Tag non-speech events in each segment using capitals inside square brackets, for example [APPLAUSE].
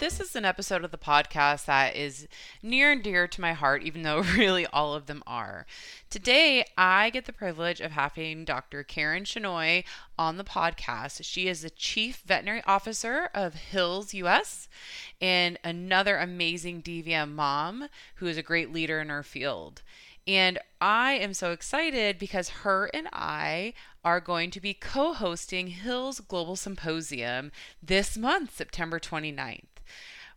This is an episode of the podcast that is near and dear to my heart, even though [LAUGHS] really all of them are. Today, I get the privilege of having Dr. Karen Shenoy on the podcast. She is the Chief Veterinary Officer of Hills US and another amazing DVM mom who is a great leader in her field. And I am so excited because her and I are going to be co hosting Hills Global Symposium this month, September 29th.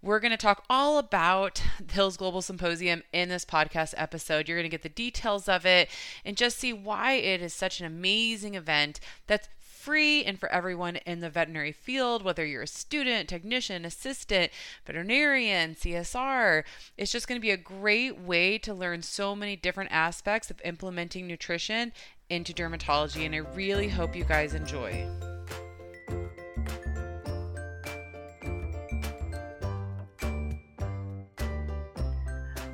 We're going to talk all about [LAUGHS] the Hills Global Symposium in this podcast episode. You're going to get the details of it and just see why it is such an amazing event that's free and for everyone in the veterinary field, whether you're a student, technician, assistant, veterinarian, CSR. It's just going to be a great way to learn so many different aspects of implementing nutrition into dermatology, and I really hope you guys enjoy.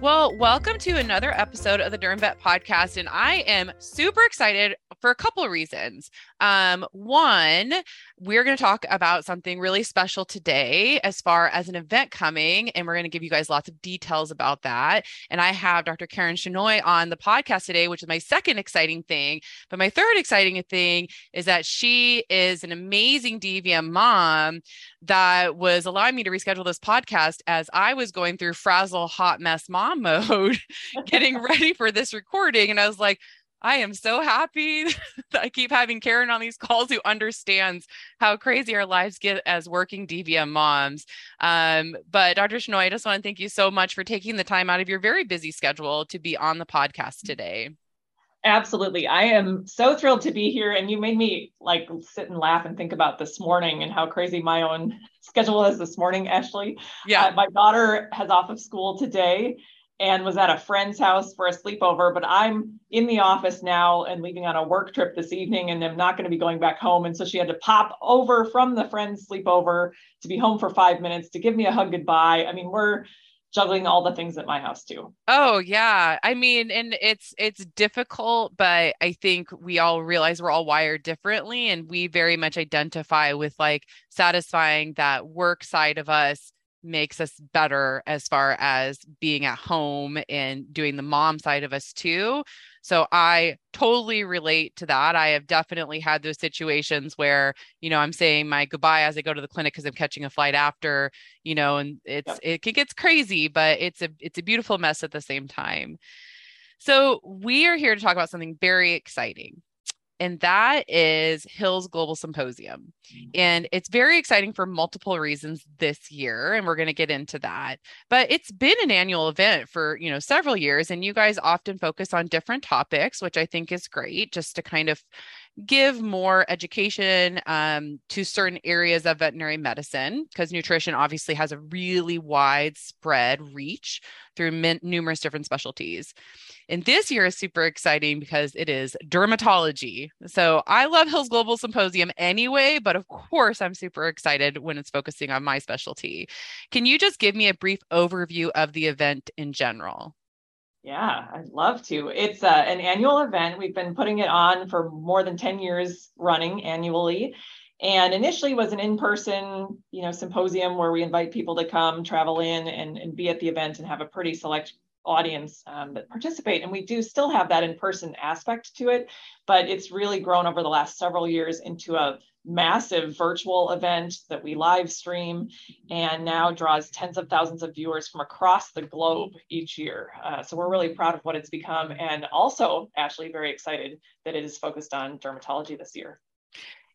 Well, welcome to another episode of the Derm Vet podcast. And I am super excited for a couple of reasons. Um, one, we're going to talk about something really special today as far as an event coming, and we're going to give you guys lots of details about that. And I have Dr. Karen Shenoy on the podcast today, which is my second exciting thing. But my third exciting thing is that she is an amazing DVM mom that was allowing me to reschedule this podcast as I was going through frazzle hot mess mom [LAUGHS] mode, getting [LAUGHS] ready for this recording. And I was like, I am so happy [LAUGHS] that I keep having Karen on these calls who understands how crazy our lives get as working DVM moms. Um, but Dr. Shenoy, I just want to thank you so much for taking the time out of your very busy schedule to be on the podcast today. Absolutely. I am so thrilled to be here. And you made me like sit and laugh and think about this morning and how crazy my own [LAUGHS] schedule is this morning, Ashley. Yeah. Uh, my daughter has off of school today and was at a friend's house for a sleepover. But I'm in the office now and leaving on a work trip this evening, and I'm not going to be going back home. And so she had to pop over from the friend's sleepover to be home for five minutes to give me a hug goodbye. I mean, we're juggling all the things at my house too. Oh yeah. I mean, and it's it's difficult, but I think we all realize we're all wired differently and we very much identify with like satisfying that work side of us makes us better as far as being at home and doing the mom side of us too. So I totally relate to that. I have definitely had those situations where, you know, I'm saying my goodbye as I go to the clinic because I'm catching a flight after, you know, and it's yep. it gets crazy, but it's a it's a beautiful mess at the same time. So we are here to talk about something very exciting and that is Hills Global Symposium. Mm. And it's very exciting for multiple reasons this year, and we're going to get into that. But it's been an annual event for, you know, several years and you guys often focus on different topics, which I think is great just to kind of give more education um, to certain areas of veterinary medicine because nutrition obviously has a really widespread reach through min- numerous different specialties. And this year is super exciting because it is dermatology. So I love Hills Global Symposium anyway, but of course, I'm super excited when it's focusing on my specialty. Can you just give me a brief overview of the event in general? Yeah, I'd love to. It's uh, an annual event. We've been putting it on for more than 10 years running annually. And initially was an in-person, you know, symposium where we invite people to come travel in and, and be at the event and have a pretty select audience um, that participate. And we do still have that in-person aspect to it, but it's really grown over the last several years into a massive virtual event that we live stream and now draws tens of thousands of viewers from across the globe each year. Uh, so we're really proud of what it's become. And also, Ashley, very excited that it is focused on dermatology this year.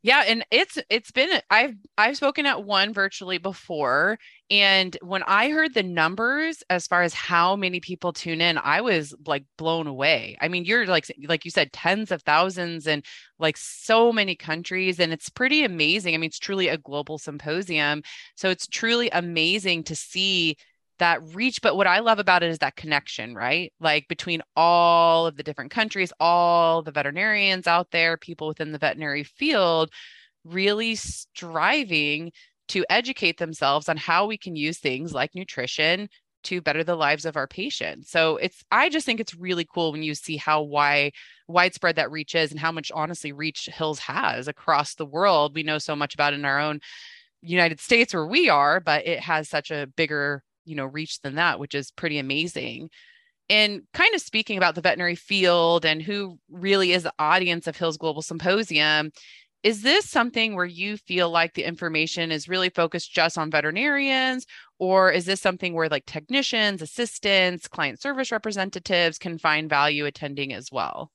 Yeah, and it's it's been I've I've spoken at one virtually before and when I heard the numbers as far as how many people tune in, I was like blown away. I mean, you're like like you said tens of thousands and like so many countries and it's pretty amazing. I mean, it's truly a global symposium. So it's truly amazing to see that reach but what i love about it is that connection right like between all of the different countries all the veterinarians out there people within the veterinary field really striving to educate themselves on how we can use things like nutrition to better the lives of our patients. So it's I just think it's really cool when you see how why widespread that reach is and how much honestly reach Hills has across the world. We know so much about in our own United States where we are, but it has such a bigger, you know, reach than that, which is pretty amazing. And kind of speaking about the veterinary field and who really is the audience of Hills Global Symposium, is this something where you feel like the information is really focused just on veterinarians? Or is this something where like technicians assistants client service representatives can find value attending as well?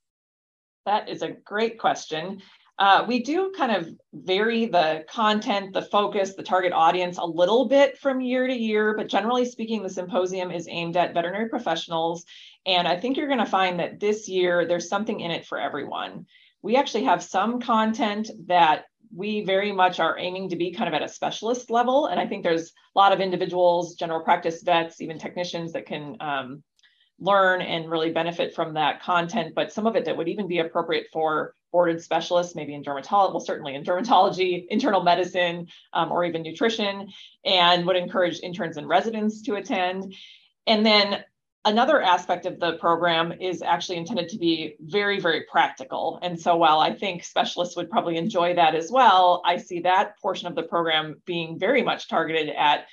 That is a great question uh, we do kind of vary the content, the focus, the target audience a little bit from year to year, but generally speaking, the symposium is aimed at veterinary professionals. And I think you're going to find that this year there's something in it for everyone we actually have some content that we very much are aiming to be kind of at a specialist level. And I think there's a lot of individuals, general practice vets, even technicians that can um, learn and really benefit from that content. But some of it that would even be appropriate for boarded specialists, maybe in dermatology, well, certainly in dermatology, [LAUGHS] internal medicine, um, or even nutrition, and would encourage interns and residents to attend. And then Another aspect of the program is actually intended to be very, very practical. And so while I think specialists would probably enjoy that as well, I see that portion of the program being very much targeted at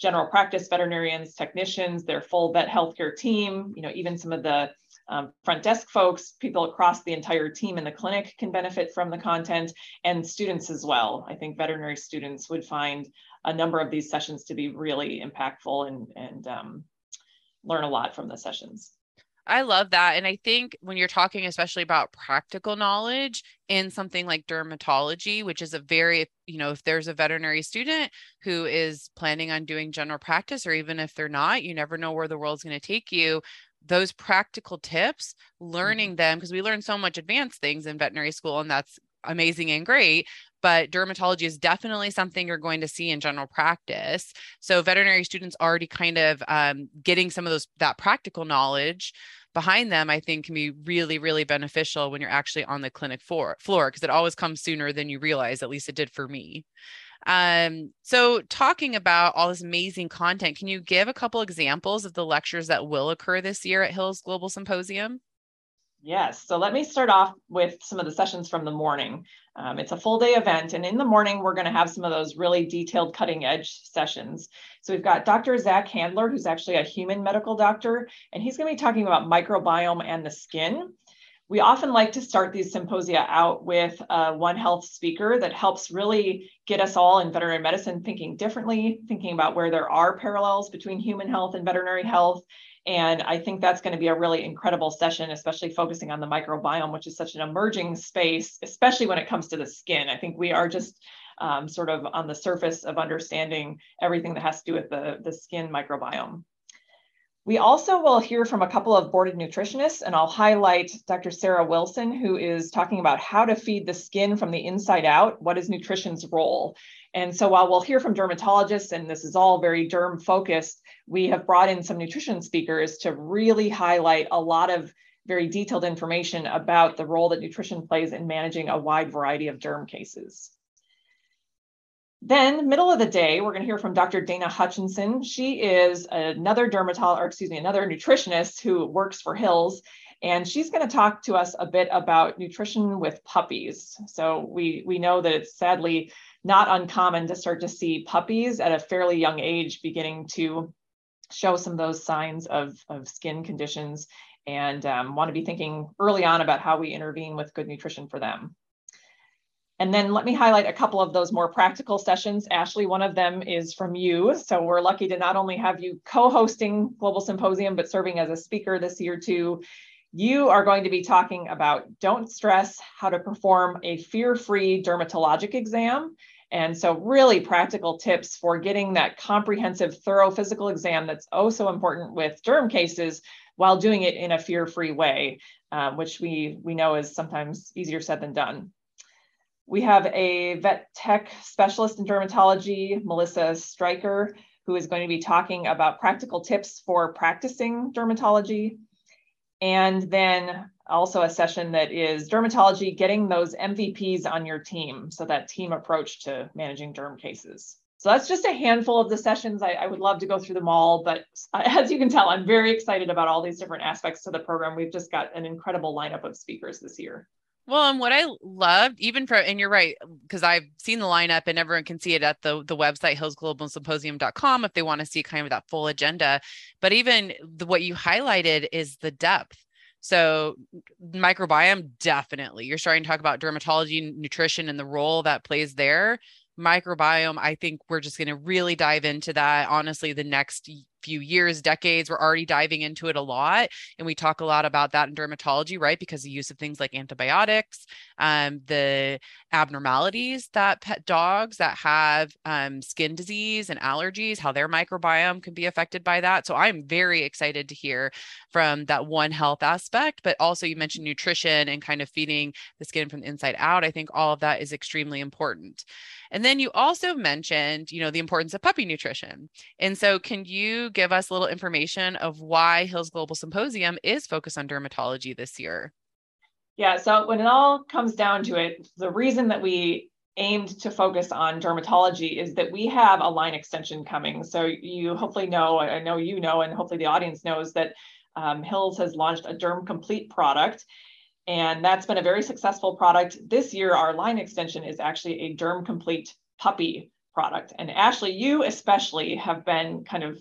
general practice veterinarians, technicians, their full vet healthcare team, you know, even some of the um, front desk folks, people across the entire team in the clinic can benefit from the content, and students as well. I think veterinary students would find a number of these sessions to be really impactful and, and um, learn a lot from the sessions. I love that. And I think when you're talking, especially about practical knowledge in something like dermatology, which is a very, you know, if there's a veterinary student who is planning on doing general practice, or even if they're not, you never know where the world's going to take you. Those practical tips, learning mm-hmm. them, because we learn so much advanced things in veterinary school, and that's amazing and great but dermatology is definitely something you're going to see in general practice. So veterinary students already kind of um, getting some of those that practical knowledge behind them, I think can be really, really beneficial when you're actually on the clinic floor floor because it always comes sooner than you realize. At least it did for me. Um, so talking about all this amazing content, can you give a couple examples of the lectures that will occur this year at Hills Global Symposium? Yes. So let me start off with some of the sessions from the morning. Um, it's a full day event, and in the morning, we're going to have some of those really detailed cutting edge sessions. So we've got Dr. Zach Handler, who's actually a human medical doctor, and he's going to be talking about microbiome and the skin. We often like to start these symposia out with a One Health speaker that helps really get us all in veterinary medicine thinking differently, thinking about where there are parallels between human health and veterinary health, and I think that's going to be a really incredible session, especially focusing on the microbiome, which is such an emerging space, especially when it comes to the skin. I think we are just um, sort of on the surface of understanding everything that has to do with the, the skin microbiome. We also will hear from a couple of boarded nutritionists, and I'll highlight Dr. Sarah Wilson, who is talking about how to feed the skin from the inside out. What is nutrition's role? And so while we'll hear from dermatologists, and this is all very derm focused, we have brought in some nutrition speakers to really highlight a lot of very detailed information about the role that nutrition plays in managing a wide variety of derm cases. Then, middle of the day, we're going to hear from Dr. Dana Hutchinson. She is another dermatologist, or excuse me, another nutritionist who works for Hills, and she's going to talk to us a bit about nutrition with puppies. So we we know that it's sadly not uncommon to start to see puppies at a fairly young age beginning to show some of those signs of, of skin conditions and um, want to be thinking early on about how we intervene with good nutrition for them. And then let me highlight a couple of those more practical sessions. Ashley, one of them is from you. So we're lucky to not only have you co-hosting Global Symposium, but serving as a speaker this year too. You are going to be talking about don't stress how to perform a fear-free dermatologic exam and so, really practical tips for getting that comprehensive, thorough physical exam that's oh so important with derm cases while doing it in a fear free way, um, which we, we know is sometimes easier said than done. We have a vet tech specialist in dermatology, Melissa Stryker, who is going to be talking about practical tips for practicing dermatology. And then also a session that is dermatology, getting those MVPs on your team. So that team approach to managing derm cases. So that's just a handful of the sessions. I, I, would love to go through them all, but [LAUGHS] as you can tell, I'm very excited about all these different aspects to the program. We've just got an incredible lineup of speakers this year. Well, and what I loved, even for, and you're right, because I've seen the lineup and everyone can see it at the, the website, hillsglobalsymposium.com, if they want to see kind of that full agenda. But even the, what you highlighted is the depth. So, microbiome, definitely. You're starting to talk about dermatology, nutrition, and the role that plays there microbiome i think we're just going to really dive into that honestly the next few years, decades. We're already diving into it a lot. And we talk a lot about that in dermatology, right? Because the use of things like antibiotics, um, the abnormalities that pet dogs that have um, skin disease and allergies, how their microbiome can be affected by that. So I'm very excited to hear from that one health aspect, but also you mentioned nutrition and kind of feeding the skin from the inside out. I think all of that is extremely important. And then you also mentioned, you know, the importance of puppy nutrition. And so can you give us a little information of why Hills Global Symposium is focused on dermatology this year? Yeah, so when it all comes down to it, the reason that we aimed to focus on dermatology is that we have a line extension coming. So you hopefully know, I know you know, and hopefully the audience knows that um, Hills has launched a Derm Complete product. And that's been a very successful product. This year, our line extension is actually a Derm Complete puppy product. And Ashley, you especially have been kind of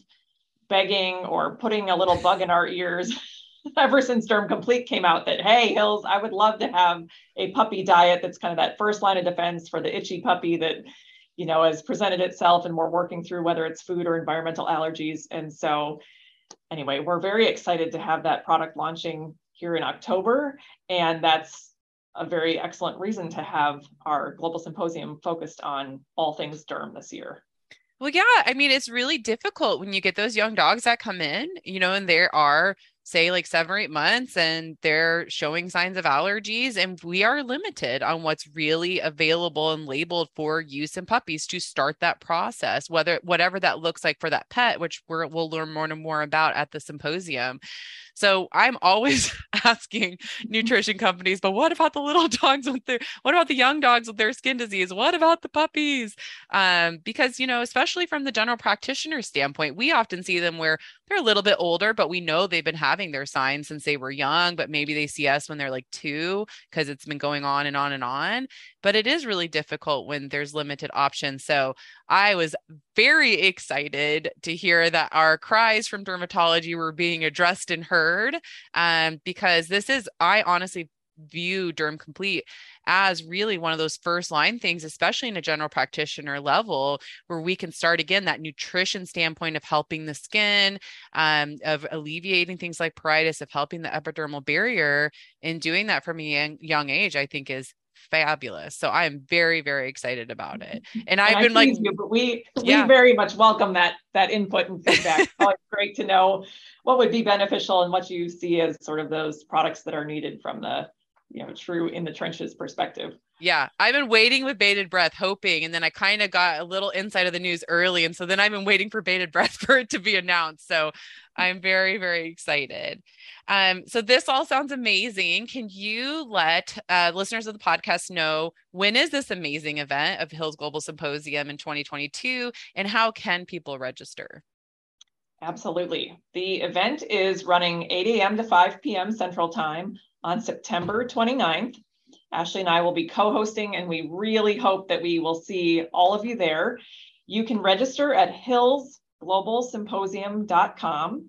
begging or putting a little bug in our ears [LAUGHS] ever since Derm Complete came out that, hey, Hills, I would love to have a puppy diet that's kind of that first line of defense for the itchy puppy that, you know, has presented itself and we're working through whether it's food or environmental allergies. And so, anyway, we're very excited to have that product launching here in October. And that's a very excellent reason to have our global symposium focused on all things derm this year. Well, yeah, I mean, it's really difficult when you get those young dogs that come in, you know, and there are say like seven or eight months and they're showing signs of allergies and we are limited on what's really available and labeled for use in puppies to start that process whether whatever that looks like for that pet which we will learn more and more about at the symposium so I'm always [LAUGHS] asking nutrition companies, but what about the little [LAUGHS] dogs with their, what about the young dogs with their skin disease? What about the puppies? Um, because, you know, especially from the general practitioner standpoint, we often see them where they're a little bit older, but we know they've been having their signs since they were young, but maybe they see us when they're like two because it's been going on and on and on. But it is really difficult when there's limited options. So I was very excited to hear that our cries from dermatology were being addressed and heard um, because this is, I honestly view Derm Complete as really one of those first line things, especially in a general practitioner level, where we can start again that nutrition standpoint of helping the skin, um, of alleviating things like pruritus, of helping the epidermal barrier, and doing that from a young, young age, I think is fabulous. So I'm very, very excited about it. Mm-hmm. And I've and been like, you, but we yeah. we very much welcome that that input and feedback. [LAUGHS] it's great to know what would be beneficial and what you see as sort of those products that are needed from the you know true in the trenches perspective yeah i've been waiting with bated breath hoping and then i kind of got a little insight of the news early and so then i've been waiting for bated breath [LAUGHS] for it to be announced so i'm very very excited um, so this all sounds amazing can you let uh, listeners of the podcast know when is this amazing event of hills global symposium in 2022 and how can people register Absolutely. The event is running 8 a.m. to 5 p.m. Central Time on September 29th. Ashley and I will be co-hosting and we really hope that we will see all of you there. You can register at hillsglobalsymposium.com.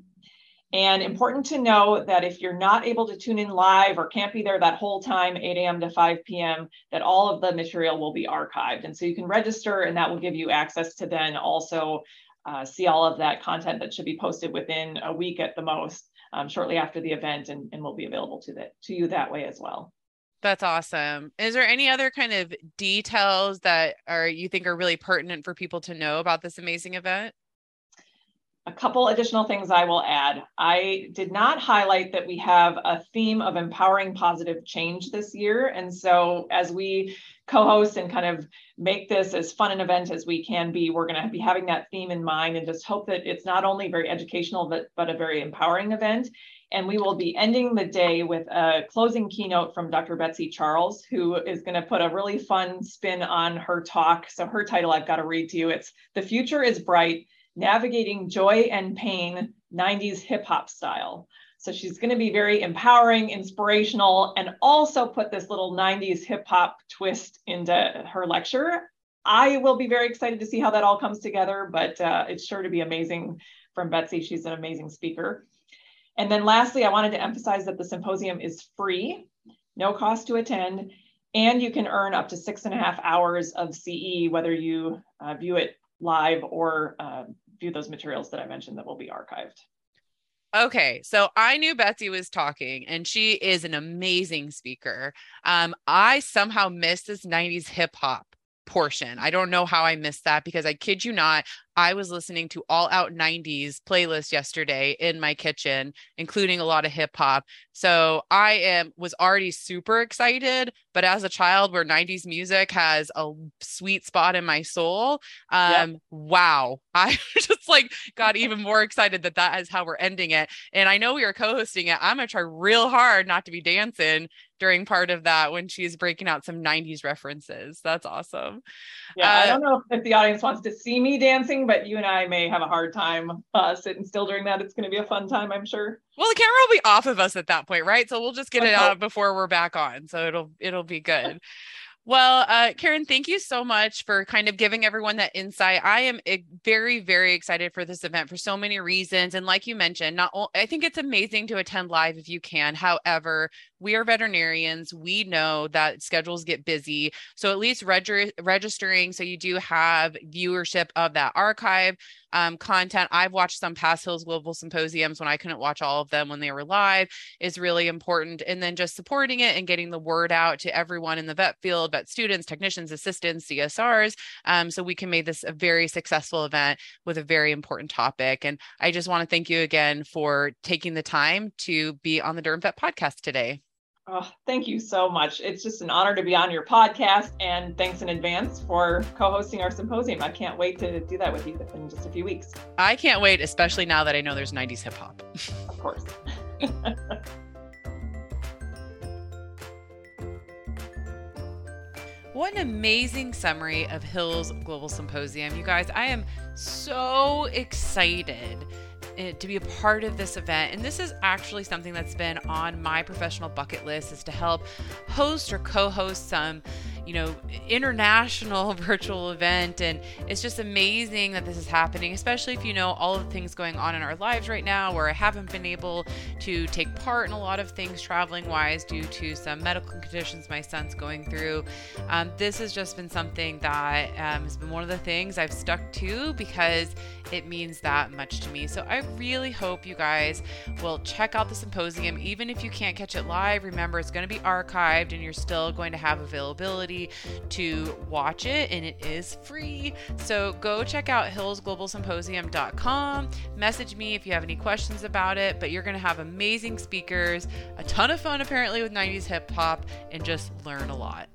And important to know that if you're not able to tune in live or can't be there that whole time, 8 a.m. to 5 p.m., that all of the material will be archived. And so you can register and that will give you access to then also uh, see all of that content that should be posted within a week at the most um, shortly after the event and, and will be available to that to you that way as well. That's awesome. Is there any other kind of details that are you think are really pertinent for people to know about this amazing event? A couple additional things I will add. I did not highlight that we have a theme of empowering positive change this year. And so as we co-host and kind of make this as fun an event as we can be, we're going to be having that theme in mind and just hope that it's not only very educational, but, but a very empowering event. And we will be ending the day with a closing keynote from Dr. Betsy Charles, who is going to put a really fun spin on her talk. So her title I've got to read to you. It's The Future is Bright navigating joy and pain 90s hip hop style. So she's going to be very empowering, inspirational, and also put this little 90s hip hop twist into her lecture. I will be very excited to see how that all comes together, but uh, it's sure to be amazing from Betsy. She's an amazing speaker. And then lastly, I wanted to emphasize that the symposium is free, no cost to attend, and you can earn up to six and a half hours of CE, whether you uh, view it live or uh, those materials that I mentioned that will be archived. Okay, so I knew Betsy was talking, and she is an amazing speaker. Um, I somehow missed this 90s hip hop portion. I don't know how I missed that because I kid you not, I was listening to all out 90s playlist yesterday in my kitchen, including a lot of hip hop. So I am was already super excited, but as a child where 90s music has a sweet spot in my soul, um yep. wow. [LAUGHS] I just like got even more excited that that is how we're ending it. And I know we are co-hosting it. I'm going to try real hard not to be dancing during part of that when she's breaking out some 90s references. That's awesome. Yeah, uh, I don't know if the audience wants to see me dancing but you and I may have a hard time uh, sitting still during that. It's going to be a fun time, I'm sure. Well, the camera will be off of us at that point, right? So we'll just get it out before we're back on. So it'll it'll be good. Well, uh, Karen, thank you so much for kind of giving everyone that insight. I am very, very excited for this event for so many reasons. And like you mentioned, not only, I think it's amazing to attend live if you can. However, we are veterinarians. We know that schedules get busy. So at least reg- registering so you do have viewership of that archive um, content. I've watched some past Hills Global Symposiums when I couldn't watch all of them when they were live is really important. And then just supporting it and getting the word out to everyone in the vet field, vet students, technicians, assistants, CSRs, um, so we can make this a very successful event with a very important topic. And I just want to thank you again for taking the time to be on the Derm Vet podcast today. Oh, thank you so much. It's just an honor to be on your podcast, and thanks in advance for co hosting our symposium. I can't wait to do that with you in just a few weeks. I can't wait, especially now that I know there's 90s hip hop. [LAUGHS] Of course. [LAUGHS] What an amazing summary of Hills Global Symposium. You guys, I am so excited to be a part of this event. And this is actually something that's been on my professional bucket list is to help host or co-host some you know, international [LAUGHS] virtual event. And it's just amazing that this is happening, especially if you know all of the things going on in our lives right now, where I haven't been able to take part in a lot of things traveling wise due to some medical conditions my son's going through. Um, this has just been something that um, has been one of the things I've stuck to because it means that much to me. So I really hope you guys will check out the symposium, even if you can't catch it live. Remember, it's going to be archived and you're still going to have availability to watch it, and it is free. So go check out hillsglobalsymposium.com. Message me if you have any questions about it, but you're going to have amazing speakers, a ton of fun apparently with 90s hip hop, and just learn a lot.